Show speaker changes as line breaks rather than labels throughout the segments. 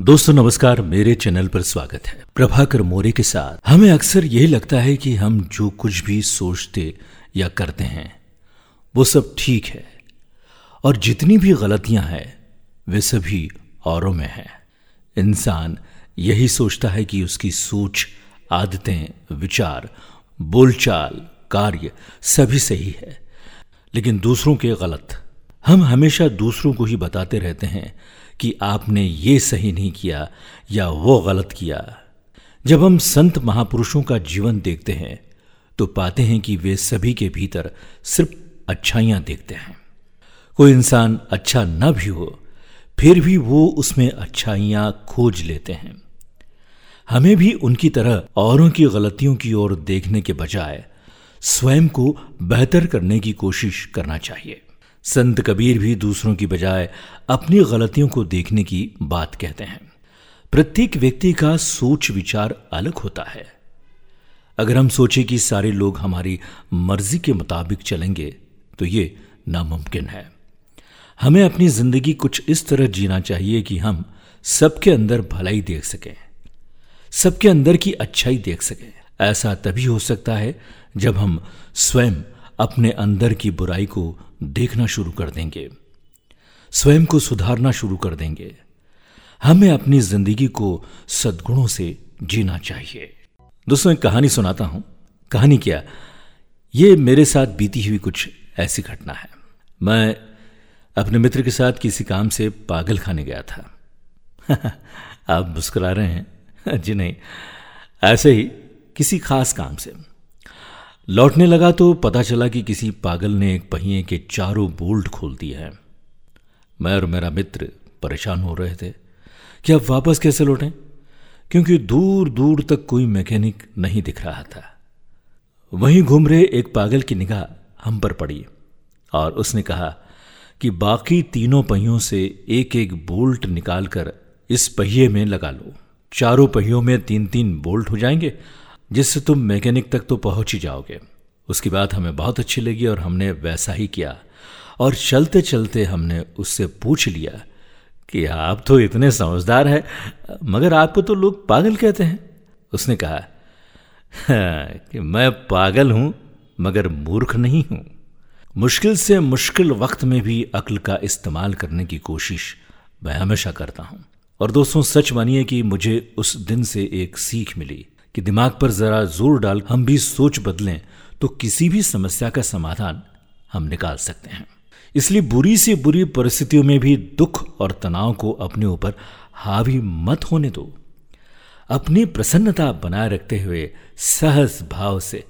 दोस्तों, नमस्कार। मेरे चैनल पर स्वागत है। प्रभाकर मोरे के साथ हमें अक्सर यही लगता है कि हम जो कुछ भी सोचते या करते हैं, वो सब ठीक है। और जितनी भी गलतियाँ हैं, वे सभी औरों में हैं। इंसान यही सोचता है कि उसकी सोच, आदतें, विचार, बोलचाल, कार्य सभी सही है। लेकिन दूसरों के गलत हम हमेशा दूसरों को ही बताते रहते हैं कि आपने ये सही नहीं किया या वो गलत किया। जब हम संत महापुरुषों का जीवन देखते हैं तो पाते हैं कि वे सभी के भीतर सिर्फ़ अच्छाइयाँ देखते हैं। कोई इंसान अच्छा न भी हो, फिर भी वो उसमें अच्छाइयाँ खोज लेते हैं। हमें भी उनकी तरह औरों की गलतियों की ओर देखने के बजाय स्वयं को बेहतर करने की कोशिश करना चाहिए। संत कबीर भी दूसरों की बजाय अपनी गलतियों को देखने की बात कहते हैं। प्रत्येक व्यक्ति का सोच विचार अलग होता है। अगर हम सोचें कि सारे लोग हमारी मर्ज़ी के मुताबिक चलेंगे तो ये नामुमकिन है। हमें अपनी ज़िंदगी कुछ इस तरह जीना चाहिए कि हम सबके अंदर भलाई देख सकें, सबके अंदर की अच्छाई देख सकें। ऐसा तभी हो सकता है जब हम स्वयं अपने अंदर की बुराई को देखना शुरू कर देंगे। स्वयं को सुधारना शुरू कर देंगे। हमें अपनी ज़िंदगी को सद्गुणों से जीना चाहिए। दोस्तों, एक कहानी सुनाता हूँ। कहानी क्या? ये मेरे साथ बीती हुई कुछ ऐसी घटना है। मैं अपने मित्र के साथ किसी काम से पागल खाने गया था। आप मुस्कुरा रहे हैं। जी नहीं, ऐसे ही किसी खास काम से। लौटने लगा तो पता चला कि किसी पागल ने एक पहिए के चारों बोल्ट खोल दिए हैं। मैं और मेरा मित्र परेशान हो रहे थे कि अब वापस कैसे लौटें, क्योंकि दूर दूर तक कोई मैकेनिक नहीं दिख रहा था। वहीं घूम रहे एक पागल की निगाह हम पर पड़ी और उसने कहा कि बाकी तीनों पहियों से एक एक बोल्ट निकालकर इस पहिए में लगा लो। चारों पहियों में तीन तीन बोल्ट हो जाएँगे जिससे तुम मैकेनिक तक तो पहुँच ही जाओगे। उसकी बात हमें बहुत अच्छी लगी और हमने वैसा ही किया। और चलते चलते हमने उससे पूछ लिया कि आप तो इतने समझदार हैं मगर आपको तो लोग पागल कहते हैं। उसने कहा हाँ, कि मैं पागल हूँ मगर मूर्ख नहीं हूँ। मुश्किल से मुश्किल वक्त में भी अक्ल का इस्तेमाल करने की कोशिश मैं हमेशा करता हूँ। और दोस्तों सच मानिए कि मुझे उस दिन से एक सीख मिली। कि दिमाग पर जरा ज़ोर डाल हम भी सोच बदलें तो किसी भी समस्या का समाधान हम निकाल सकते हैं। इसलिए बुरी से बुरी परिस्थितियों में भी दुख और तनाव को अपने ऊपर हावी मत होने दो। अपनी प्रसन्नता बनाए रखते हुए सहज भाव से,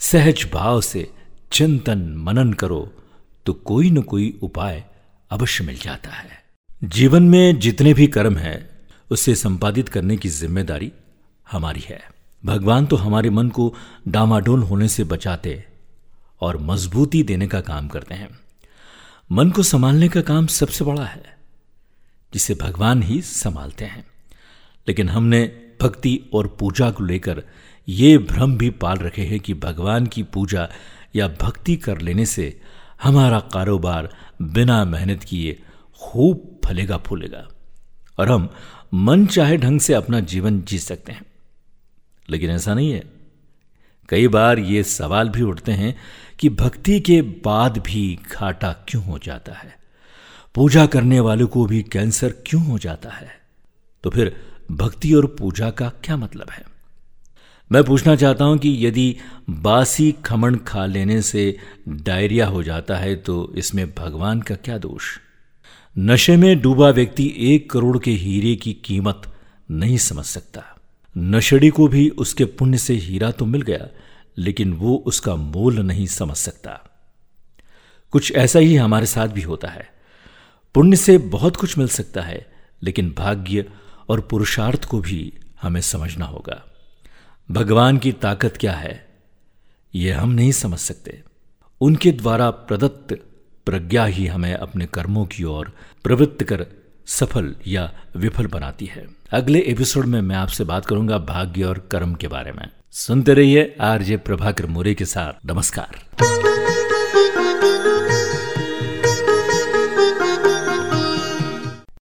सहज भाव से चिंतन मनन करो तो कोई न कोई उपाय अवश्य मिल जाता है। जीवन में जितने भी कर्म हैं, उसे संपादित करने की ज़िम्मेदारी हमारी है। भगवान तो हमारे मन को डामाडोल होने से बचाते और मजबूती देने का काम करते हैं। मन को संभालने का काम सबसे बड़ा है, जिसे भगवान ही संभालते हैं। लेकिन हमने भक्ति और पूजा को लेकर ये भ्रम भी पाल रखे हैं कि भगवान की पूजा या भक्ति कर लेने से हमारा कारोबार बिना मेहनत किए खूब फलेगा फूलेगा और हम मन चाहे ढंग से अपना जीवन जी सकते हैं। लेकिन ऐसा नहीं है। कई बार ये सवाल भी उठते हैं कि भक्ति के बाद भी घाटा क्यों हो जाता है? पूजा करने वालों को भी कैंसर क्यों हो जाता है? तो फिर भक्ति और पूजा का क्या मतलब है? मैं पूछना चाहता हूँ कि यदि बासी खमण खा लेने से डायरिया हो जाता है तो इसमें भगवान का क्या दोष? नशे में डूबा व्यक्ति एक करोड़ के हीरे की कीमत नहीं समझ सकता। नशेड़ी को भी उसके पुण्य से हीरा तो मिल गया, लेकिन वो उसका मोल नहीं समझ सकता। कुछ ऐसा ही हमारे साथ भी होता है। पुण्य से बहुत कुछ मिल सकता है, लेकिन भाग्य और पुरुषार्थ को भी हमें समझना होगा। भगवान की ताकत क्या है यह हम नहीं समझ सकते। उनके द्वारा प्रदत्त प्रज्ञा ही हमें अपने कर्मों की ओर प्रवृत्त कर सफल या विफल बनाती है। अगले एपिसोड में मैं आपसे बात करूँगा भाग्य और कर्म के बारे में। सुनते रहिए आरजे प्रभाकर मोरे के साथ। नमस्कार।